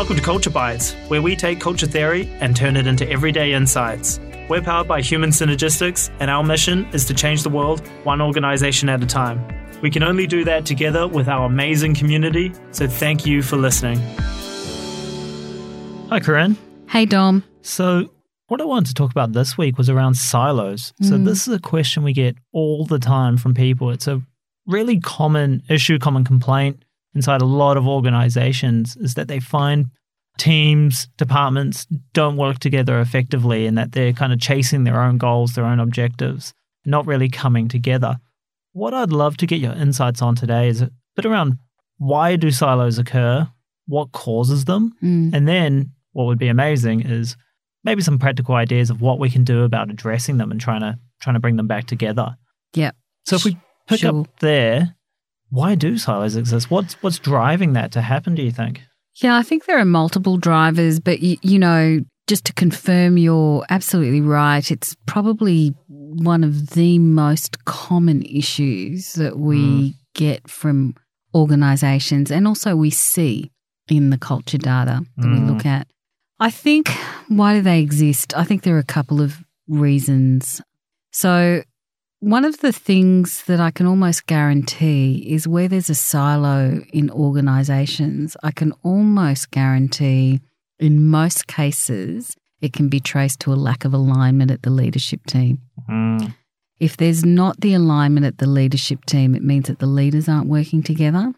Welcome to Culture Bites, where we take culture theory and turn it into everyday insights. We're powered by Human Synergistics, and our mission is to change the world one organization at a time. We can only do that together with our amazing community, so thank you for listening. Hi, Corinne. Hey, Dom. So, what I wanted to talk about this week was around silos. So, Mm. this is a question we get all the time from people. It's a really common issue, common complaint inside a lot of organizations is that they find teams, departments don't work together effectively and that they're kind of chasing their own goals, their own objectives, not really coming together. What I'd love to get your insights on today is a bit around why do silos occur, what causes them, Mm. and then what would be amazing is maybe some practical ideas of what we can do about addressing them and trying to trying to bring them back together. Yeah. So if we pick Sure. up there, why do silos exist? What's what's driving that to happen? Do you think? Yeah, I think there are multiple drivers, but you, you know, just to confirm, you're absolutely right. It's probably one of the most common issues that we Mm. get from organizations and also we see in the culture data that Mm. we look at. I think why do they exist? I think there are a couple of reasons. So, one of the things that I can almost guarantee is where there's a silo in organizations, I can almost guarantee in most cases it can be traced to a lack of alignment at the leadership team. Mm. If there's not the alignment at the leadership team, it means that the leaders aren't working together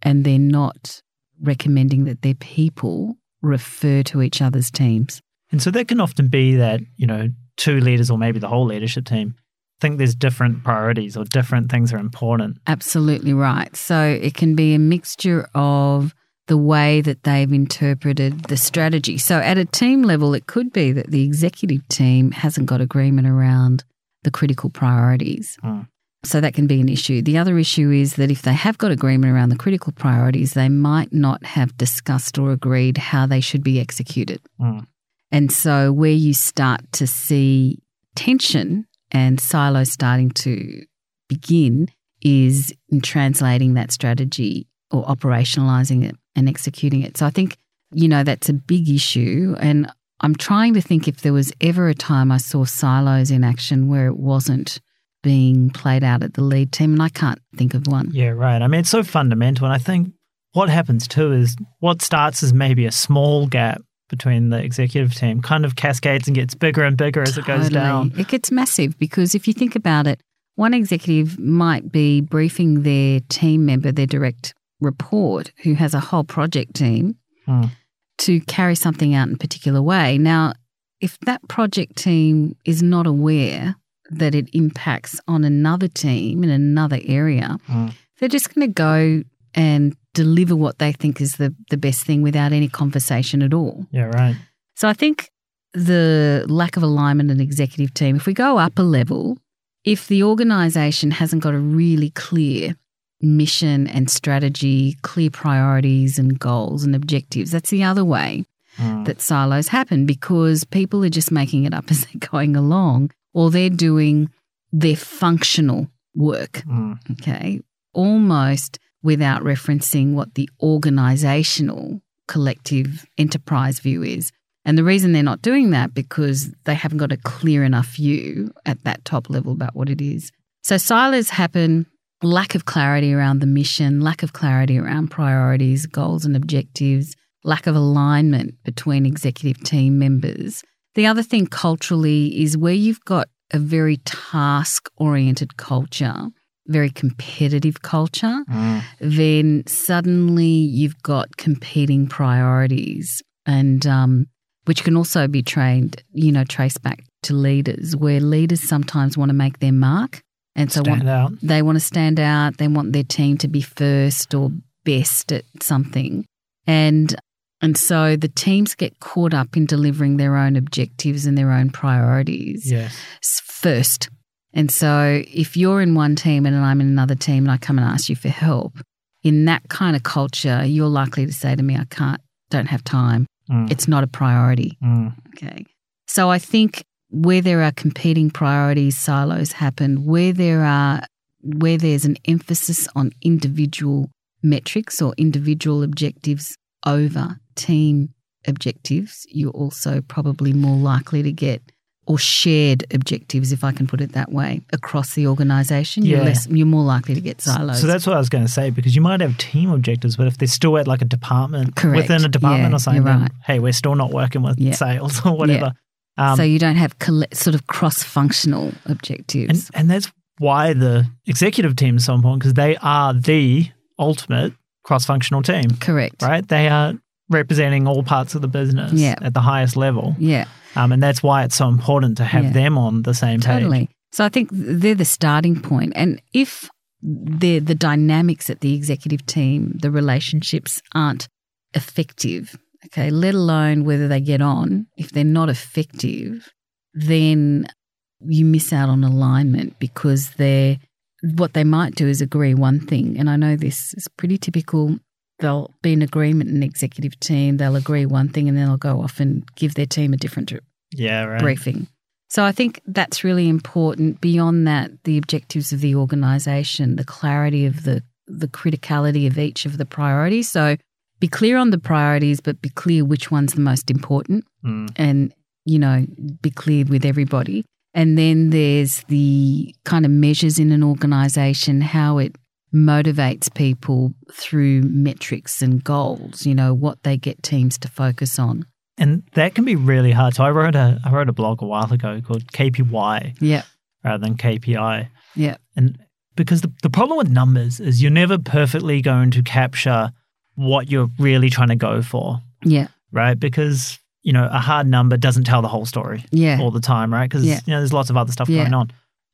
and they're not recommending that their people refer to each other's teams. And so that can often be that you know two leaders or maybe the whole leadership team think there's different priorities or different things are important. Absolutely right. So it can be a mixture of the way that they've interpreted the strategy. So at a team level, it could be that the executive team hasn't got agreement around the critical priorities. Mm. So that can be an issue. The other issue is that if they have got agreement around the critical priorities, they might not have discussed or agreed how they should be executed. Mm. And so, where you start to see tension and silos starting to begin is in translating that strategy or operationalizing it and executing it. So, I think, you know, that's a big issue. And I'm trying to think if there was ever a time I saw silos in action where it wasn't being played out at the lead team. And I can't think of one. Yeah, right. I mean, it's so fundamental. And I think what happens too is what starts as maybe a small gap between the executive team kind of cascades and gets bigger and bigger as it goes down. It gets massive because if you think about it, one executive might be briefing their team member, their direct report, who has a whole project team, Hmm. to carry something out in a particular way. Now, if that project team is not aware that it impacts on another team in another area, Hmm. they're just going to go and deliver what they think is the, the best thing without any conversation at all. Yeah, right. So I think the lack of alignment in executive team, if we go up a level, if the organization hasn't got a really clear mission and strategy, clear priorities and goals and objectives, that's the other way Mm. that silos happen because people are just making it up as they're going along or they're doing their functional work Mm. okay, almost without referencing what the organizational collective enterprise view is. And the reason they're not doing that because they haven't got a clear enough view at that top level about what it is. So silos happen, lack of clarity around the mission, lack of clarity around priorities, goals and objectives, lack of alignment between executive team members. The other thing culturally is where you've got a very task oriented culture, very competitive culture, Mm. then suddenly you've got competing priorities and um, which can also be trained, you know, traced back to leaders where leaders sometimes want to make their mark and so want, out. they want to stand out, they want their team to be first or best at something. And and so the teams get caught up in delivering their own objectives and their own priorities Yes. first. And so if you're in one team and I'm in another team and I come and ask you for help, in that kind of culture, you're likely to say to me, I can't, don't have time. Mm. It's not a priority. Mm. Okay. So I think where there are competing priorities, silos happen, where there are where there's an emphasis on individual metrics or individual objectives over team objectives, you're also probably more likely to get or shared objectives, if I can put it that way, across the organisation. You're less, you're more likely to get silos. So that's what I was going to say because you might have team objectives, but if they're still at like a department Correct. within a department Yeah, or something, you're then, hey, we're still not working with Yeah. sales or whatever. Um, so you don't have colle- sort of cross-functional and objectives. and that's why the executive team is so important because they are the ultimate cross-functional team, Correct. right? They are representing all parts of the business Yeah. at the highest level, Yeah. um, and that's why it's so important to have Yeah. them on the same page. Totally. So I think they're the starting point. And if the the dynamics at the executive team, the relationships aren't effective, okay, let alone whether they get on, if they're not effective, then you miss out on alignment because they're what they might do is agree one thing. And I know this is pretty typical. They'll be in agreement in an executive team, they'll agree one thing and then they'll go off and give their team a different Yeah, right. briefing. So I think that's really important. Beyond that, the objectives of the organisation, the clarity of the the criticality of each of the priorities. So be clear on the priorities, but be clear which one's the most important, Mm. and you know, be clear with everybody. And then there's the kind of measures in an organisation, how it motivates people through metrics and goals. You know, what they get teams to focus on. And that can be really hard. So I wrote a I wrote a blog a while ago called KPY Yeah, rather than KPI. yeah, And because the, the problem with numbers is you're never perfectly going to capture what you're really trying to go for, yeah, right? Because, you know, a hard number doesn't tell the whole story yeah. all the time, right? Because, Yeah. you know, there's lots of other stuff Yeah. going on.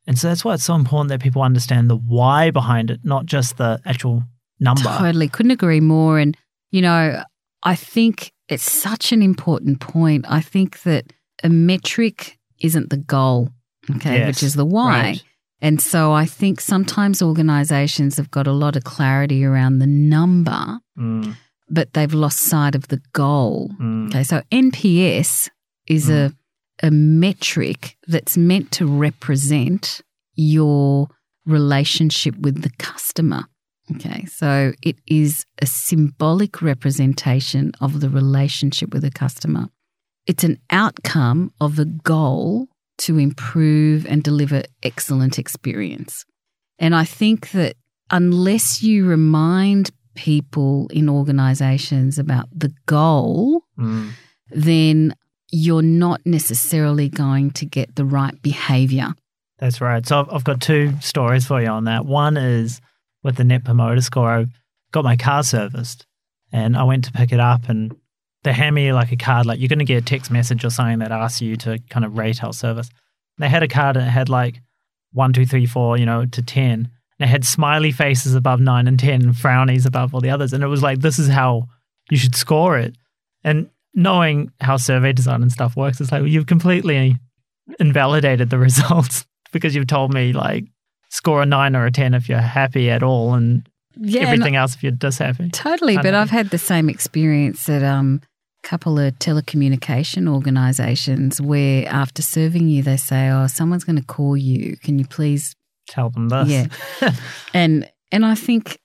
And so that's why it's so important that people understand the why behind it, not just the actual number. Totally. Couldn't agree more. And, you know, I think it's such an important point. I think that a metric isn't the goal, okay, Yes, which is the why. right. And so I think sometimes organizations have got a lot of clarity around the number, Mm, but they've lost sight of the goal. mm, Okay, so NPS is a, a metric that's meant to represent your relationship with the customer. Okay, so it is a symbolic representation of the relationship with the customer. It's an outcome of a goal to improve and deliver excellent experience. And I think that unless you remind people in organizations about the goal, mm. then you're not necessarily going to get the right behavior. That's right. So I've, got two stories for you on that. One is with the Net Promoter Score. I got my car serviced and I went to pick it up and they hand me like a card, like you're going to get a text message or something that asks you to kind of rate our service. They had a card and it had like one, two, three, four, you know, to 10. And it had smiley faces above nine and 10 and frownies above all the others. And it was like, this is how you should score it. And knowing how survey design and stuff works, it's like, well, you've completely invalidated the results because you've told me like score a nine or a 10 if you're happy at all and Yeah, and everything else if you're just happy. totally. But know. I've had the same experience at um, a couple of telecommunication organizations where after serving you, they say, "Oh, someone's going to call you. Can you please Tell them this. Yeah. and and I think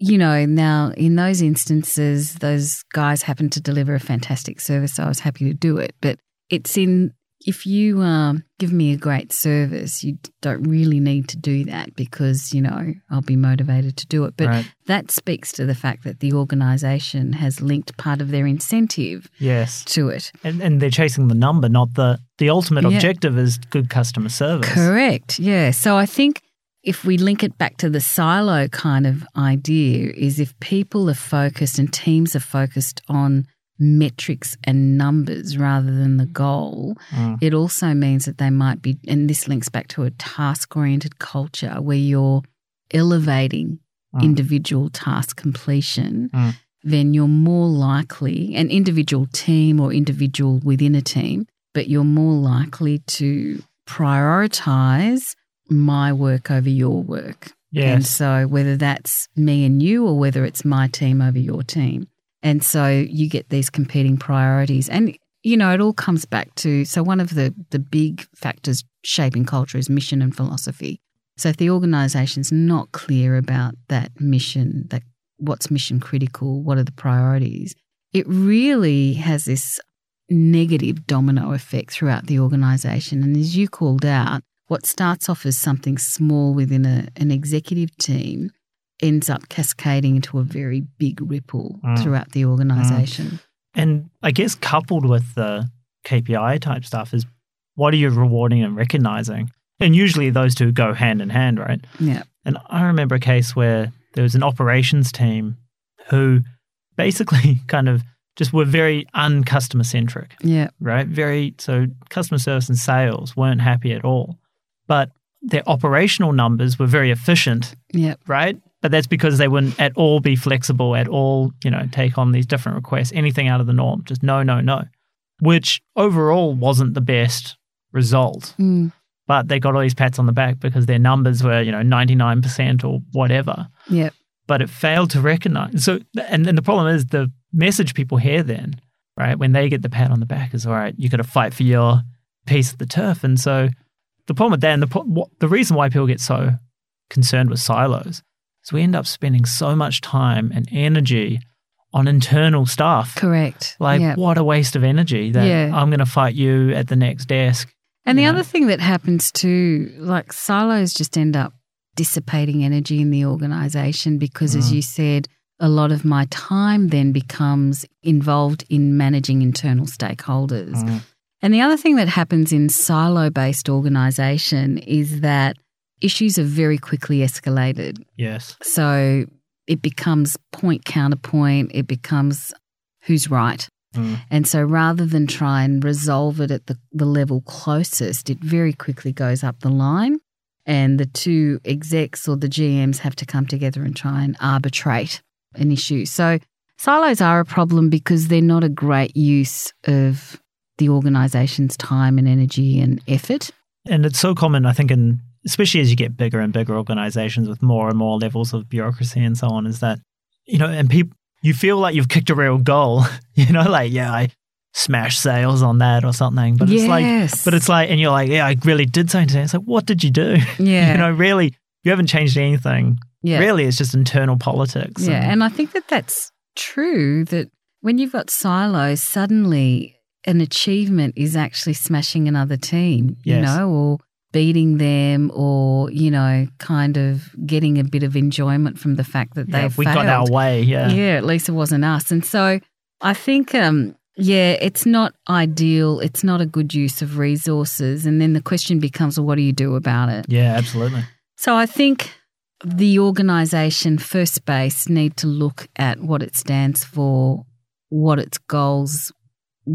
you know now in those instances those guys happen to deliver a fantastic service so I was happy to do it but it's in if you um, give me a great service you don't really need to do that because you know I'll be motivated to do it but right. that speaks to the fact that the organization has linked part of their incentive Yes. to it And, and they're chasing the number, not the the ultimate Yeah. objective is good customer service. Correct. Yeah. So I think if we link it back to the silo kind of idea, is if people are focused and teams are focused on metrics and numbers rather than the goal, Mm. it also means that they might be, and this links back to a task oriented culture where you're elevating Mm. individual task completion. Mm. Then you're more likely, an individual team or individual within a team, but you're more likely to prioritize my work over your work. And so, whether that's me and you, or whether it's my team over your team. And so, you get these competing priorities. And, you know, it all comes back to so, one of the, the big factors shaping culture is mission and philosophy. So, if the organization's not clear about that mission, that what's mission critical, what are the priorities, it really has this negative domino effect throughout the organization. And as you called out, what starts off as something small within a, an executive team ends up cascading into a very big ripple Mm. throughout the organization. And I guess coupled with the KPI type stuff is what are you rewarding and recognizing? And usually those two go hand in hand, right? Yeah. And I remember a case where there was an operations team who basically kind of just were very uncustomer centric, Yeah. right? Very so customer service and sales weren't happy at all. But their operational numbers were very efficient, Yeah. right? But that's because they wouldn't at all be flexible, at all, you know, take on these different requests, anything out of the norm, just no, no, no, which overall wasn't the best result Mm. but they got all these pats on the back because their numbers were, you know, 99% or whatever. Yeah. But it failed to recognize. So, and, and the problem is the message people hear then, right, when they get the pat on the back is, all right, you got to fight for your piece of the turf. And so the problem with that, and the, what, the reason why people get so concerned with silos is we end up spending so much time and energy on internal stuff. Correct. Like, yeah. what a waste of energy that Yeah. I'm going to fight you at the next desk. And the know? other thing that happens too, like silos just end up dissipating energy in the organization because, as Mm. you said, a lot of my time then becomes involved in managing internal stakeholders. Mm. And the other thing that happens in silo based organization is that issues are very quickly escalated. Yes. So it becomes point counterpoint, it becomes who's right. Mm. And so rather than try and resolve it at the, the level closest, it very quickly goes up the line. And the two execs or the GMs have to come together and try and arbitrate an issue. So silos are a problem because they're not a great use of the organization's time and energy and effort. And it's so common, I think, in especially as you get bigger and bigger organizations with more and more levels of bureaucracy and so on, is that you know, and people you feel like you've kicked a real goal, you know, like yeah, I smashed sales on that or something, but it's like, but it's like, and you're like, yeah, I really did something today. It's like, what did you do? Yeah. you know, really, you haven't changed anything. yeah. Really, it's just internal politics. Yeah, and I think that that's true. That when you've got silos, suddenly an achievement is actually smashing another team, you know, or beating them, or you know, kind of getting a bit of enjoyment from the fact that yeah, they've we failed. got our way. Yeah. Yeah, at least it wasn't us. And so I think, um, yeah, it's not ideal. It's not a good use of resources. And then the question becomes, well, what do you do about it? Yeah, absolutely. So I think the organisation first base need to look at what it stands for, what its goals,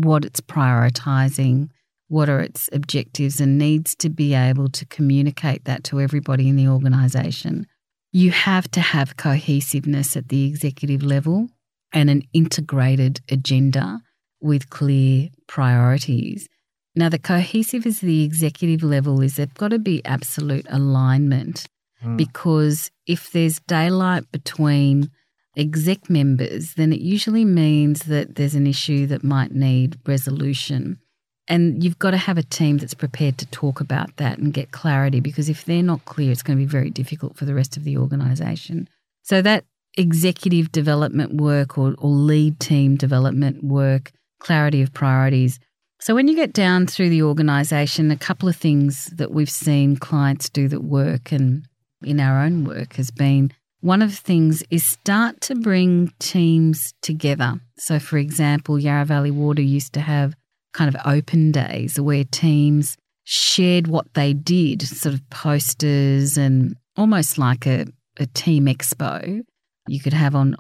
what it's prioritising, what are its objectives, and needs to be able to communicate that to everybody in the organisation. You have to have cohesiveness at the executive level and an integrated agenda with clear priorities. Now, the cohesive is the executive level is they've got to be absolute alignment Mm. because if there's daylight between exec members, then it usually means that there's an issue that might need resolution. And you've got to have a team that's prepared to talk about that and get clarity because if they're not clear, it's going to be very difficult for the rest of the organization. So, that executive development work or, or lead team development work, clarity of priorities. So, when you get down through the organization, a couple of things that we've seen clients do that work and in our own work has been one of the things is start to bring teams together. So, for example, Yarra Valley Water used to have kind of open days where teams shared what they did, sort of posters and almost like a, a team expo you could have on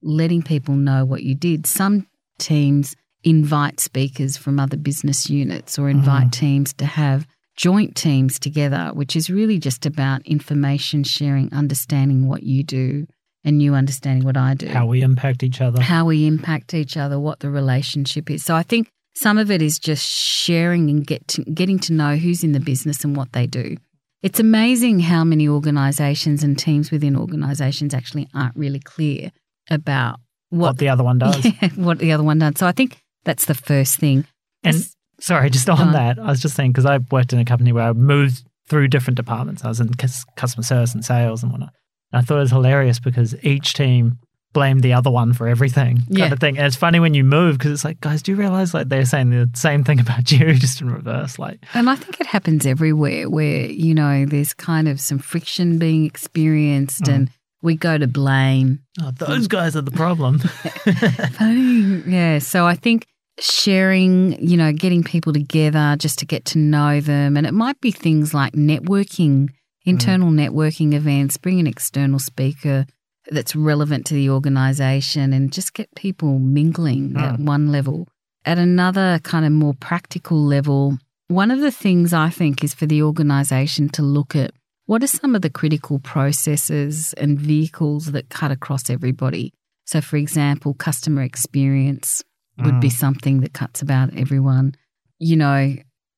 letting people know what you did. Some teams invite speakers from other business units or invite mm. teams to have joint teams together, which is really just about information sharing, understanding what you do, and you understanding what I do How we impact each other. how we impact each other, what the relationship is. So I think some of it is just sharing and get to, getting to know who's in the business and what they do. It's amazing how many organisations and teams within organisations actually aren't really clear about What what, the other one does. Yeah, what the other one does. So I think that's the first thing. And sorry, just on on. that, I was just saying because I worked in a company where I moved through different departments. I was in cus- customer service and sales and whatnot. And I thought it was hilarious because each team blamed the other one for everything kind Yeah. of thing. And it's funny when you move because it's like, guys, do you realize like they're saying the same thing about you, just in reverse? Like, And I think it happens everywhere where, you know, there's kind of some friction being experienced Mm. and we go to blame. oh, those guys are the problem. Funny. Yeah. So I think sharing, you know, getting people together just to get to know them. And it might be things like networking, mm. internal networking events, bring an external speaker that's relevant to the organization and just get people mingling mm. at one level. At another kind of more practical level, one of the things I think is for the organization to look at what are some of the critical processes and vehicles that cut across everybody. So, for example, customer experience would be mm. something that cuts about everyone, you know,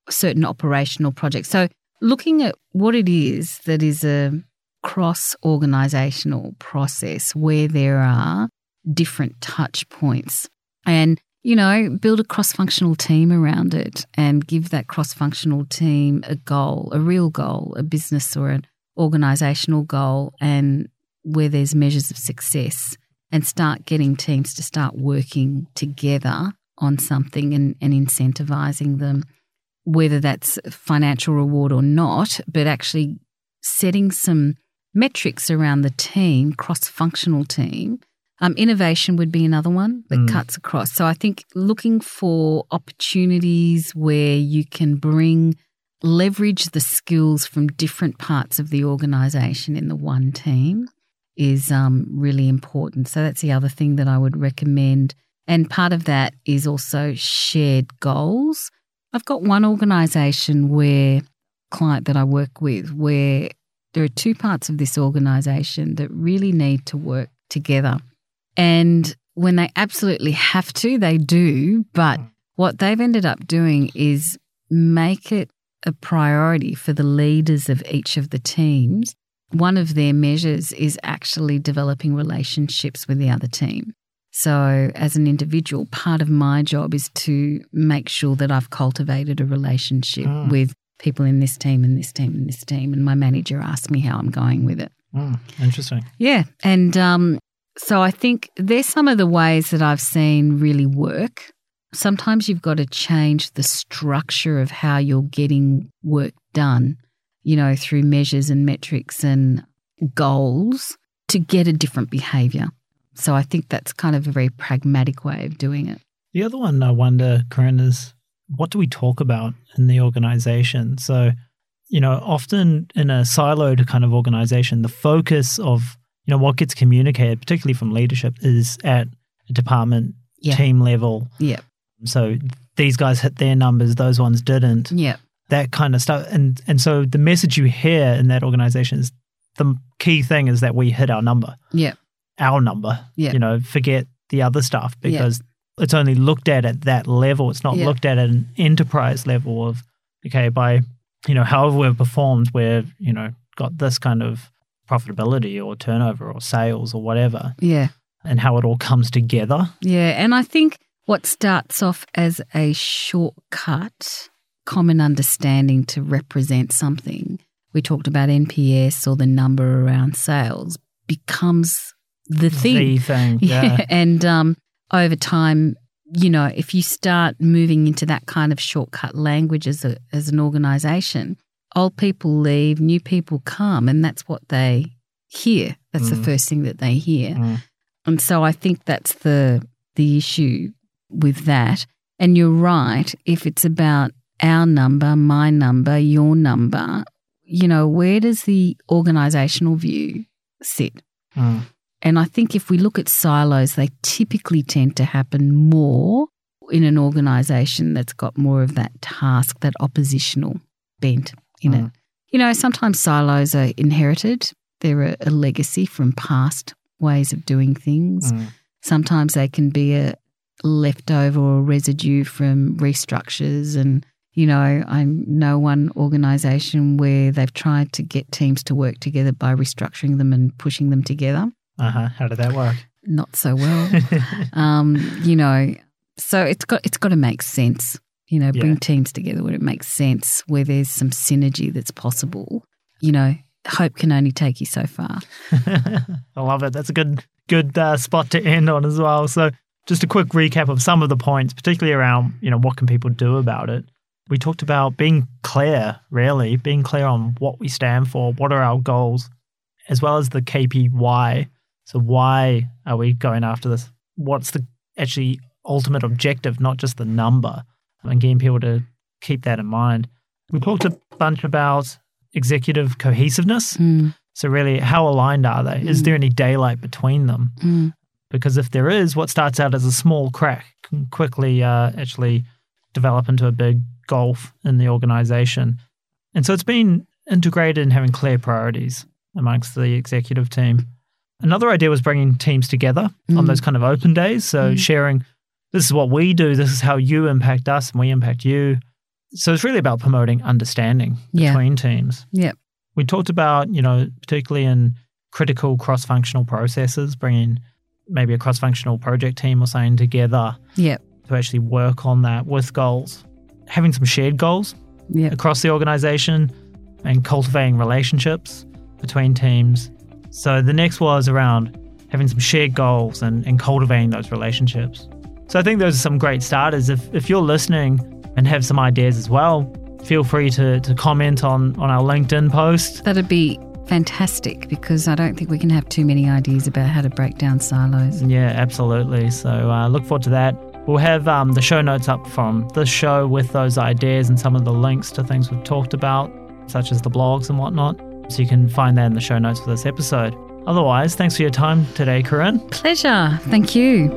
certain operational projects. So, looking at what it is that is a cross organizational process where there are different touch points and you know build a cross functional team around it and give that cross functional team a goal a real goal a business or an organizational goal and where there's measures of success and start getting teams to start working together on something and, and incentivizing them whether that's financial reward or not but actually setting some metrics around the team, cross functional team. Um, innovation would be another one that Mm. cuts across. So I think looking for opportunities where you can bring, leverage the skills from different parts of the organization in the one team is um, really important. So that's the other thing that I would recommend. And part of that is also shared goals. I've got one organization where client that I work with where there are two parts of this organization that really need to work together. And when they absolutely have to, they do. But what they've ended up doing is make it a priority for the leaders of each of the teams. One of their measures is actually developing relationships with the other team. So, as an individual, part of my job is to make sure that I've cultivated a relationship Mm. with people in this team and this team and this team. And my manager asks me how I'm going with it. Mm, interesting. Yeah. And um, so I think there's some of the ways that I've seen really work. Sometimes you've got to change the structure of how you're getting work done, you know, through measures and metrics and goals to get a different behavior. So I think that's kind of a very pragmatic way of doing it. The other one I wonder, Corinne, is what do we talk about in the organization? So, you know, often in a siloed kind of organization, the focus of, you know, what gets communicated, particularly from leadership, is at a department Yeah. team level. Yeah. So these guys hit their numbers, those ones didn't. Yeah. That kind of stuff. And and so the message you hear in that organization is the key thing is that we hit our number. Yeah. Our number. Yeah. You know, forget the other stuff Yeah. because it's only looked at at that level. It's not Yeah. looked at at an enterprise level of okay, by you know, however we've performed, we've, you know, got this kind of profitability or turnover or sales or whatever, Yeah. and how it all comes together. Yeah, and I think what starts off as a shortcut, common understanding to represent something, we talked about NPS or the number around sales, becomes the thing. The thing. Yeah. and um, over time, you know, if you start moving into that kind of shortcut language as, a, as an organization, old people leave, new people come, and that's what they hear. That's the Mm. first thing that they hear. Mm. And so I think that's the the issue with that. And you're right, if it's about our number, my number, your number, you know, where does the organizational view sit? Mm. And I think if we look at silos, they typically tend to happen more in an organization that's got more of that task, that oppositional bent in it. Mm. You know, sometimes silos are inherited, they're a, a legacy from past ways of doing things. Mm. Sometimes they can be a leftover or residue from restructures. And, you know, I know one organization where they've tried to get teams to work together by restructuring them and pushing them together. Uh huh. How did that work? Not so well. um, you know, so it's got it's got to make sense. You know, bring Yeah. teams together where it makes sense, where there's some synergy that's possible. You know, hope can only take you so far. I love it. That's a good good uh, spot to end on as well. So, just a quick recap of some of the points, particularly around you know what can people do about it. We talked about being clear, really being clear on what we stand for, what are our goals, as well as the KPI. So, why are we going after this? What's the actually ultimate objective, not just the number, and getting people to keep that in mind. We talked a bunch about executive cohesiveness. Mm. So, really, how aligned are they? Is Mm. there any daylight between them? Mm. Because if there is, what starts out as a small crack can quickly uh, actually develop into a big gulf in the organization. And so it's been integrated in having clear priorities amongst the executive team. Another idea was bringing teams together on Mm. those kind of open days. So Mm. sharing, this is what we do, this is how you impact us, and we impact you. So it's really about promoting understanding Yeah. between teams. Yeah. We talked about, you know, particularly in critical cross functional processes, bringing maybe a cross functional project team or something together Yep. to actually work on that with goals. Having some shared goals Yep. across the organization and cultivating relationships between teams. So the next was around having some shared goals and, and cultivating those relationships. So I think those are some great starters. If, if you're listening and have some ideas as well, feel free to, to comment on, on our LinkedIn post. That'd be fantastic because I don't think we can have too many ideas about how to break down silos. Yeah, absolutely. So uh, look forward to that. We'll have um, the show notes up from this show with those ideas and some of the links to things we've talked about, such as the blogs and whatnot. So you can find that in the show notes for this episode. Otherwise, thanks for your time today, Corinne. Pleasure. Thank you.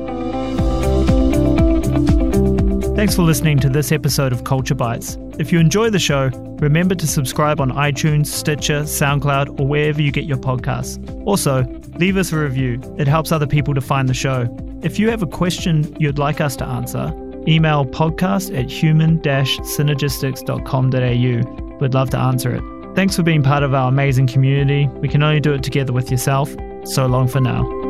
Thanks for listening to this episode of Culture Bites. If you enjoy the show, remember to subscribe on iTunes, Stitcher, SoundCloud, or wherever you get your podcasts. Also, leave us a review. It helps other people to find the show. If you have a question you'd like us to answer, email podcast at human-synergistics.com.au. We'd love to answer it. Thanks for being part of our amazing community. We can only do it together with yourself. So long for now.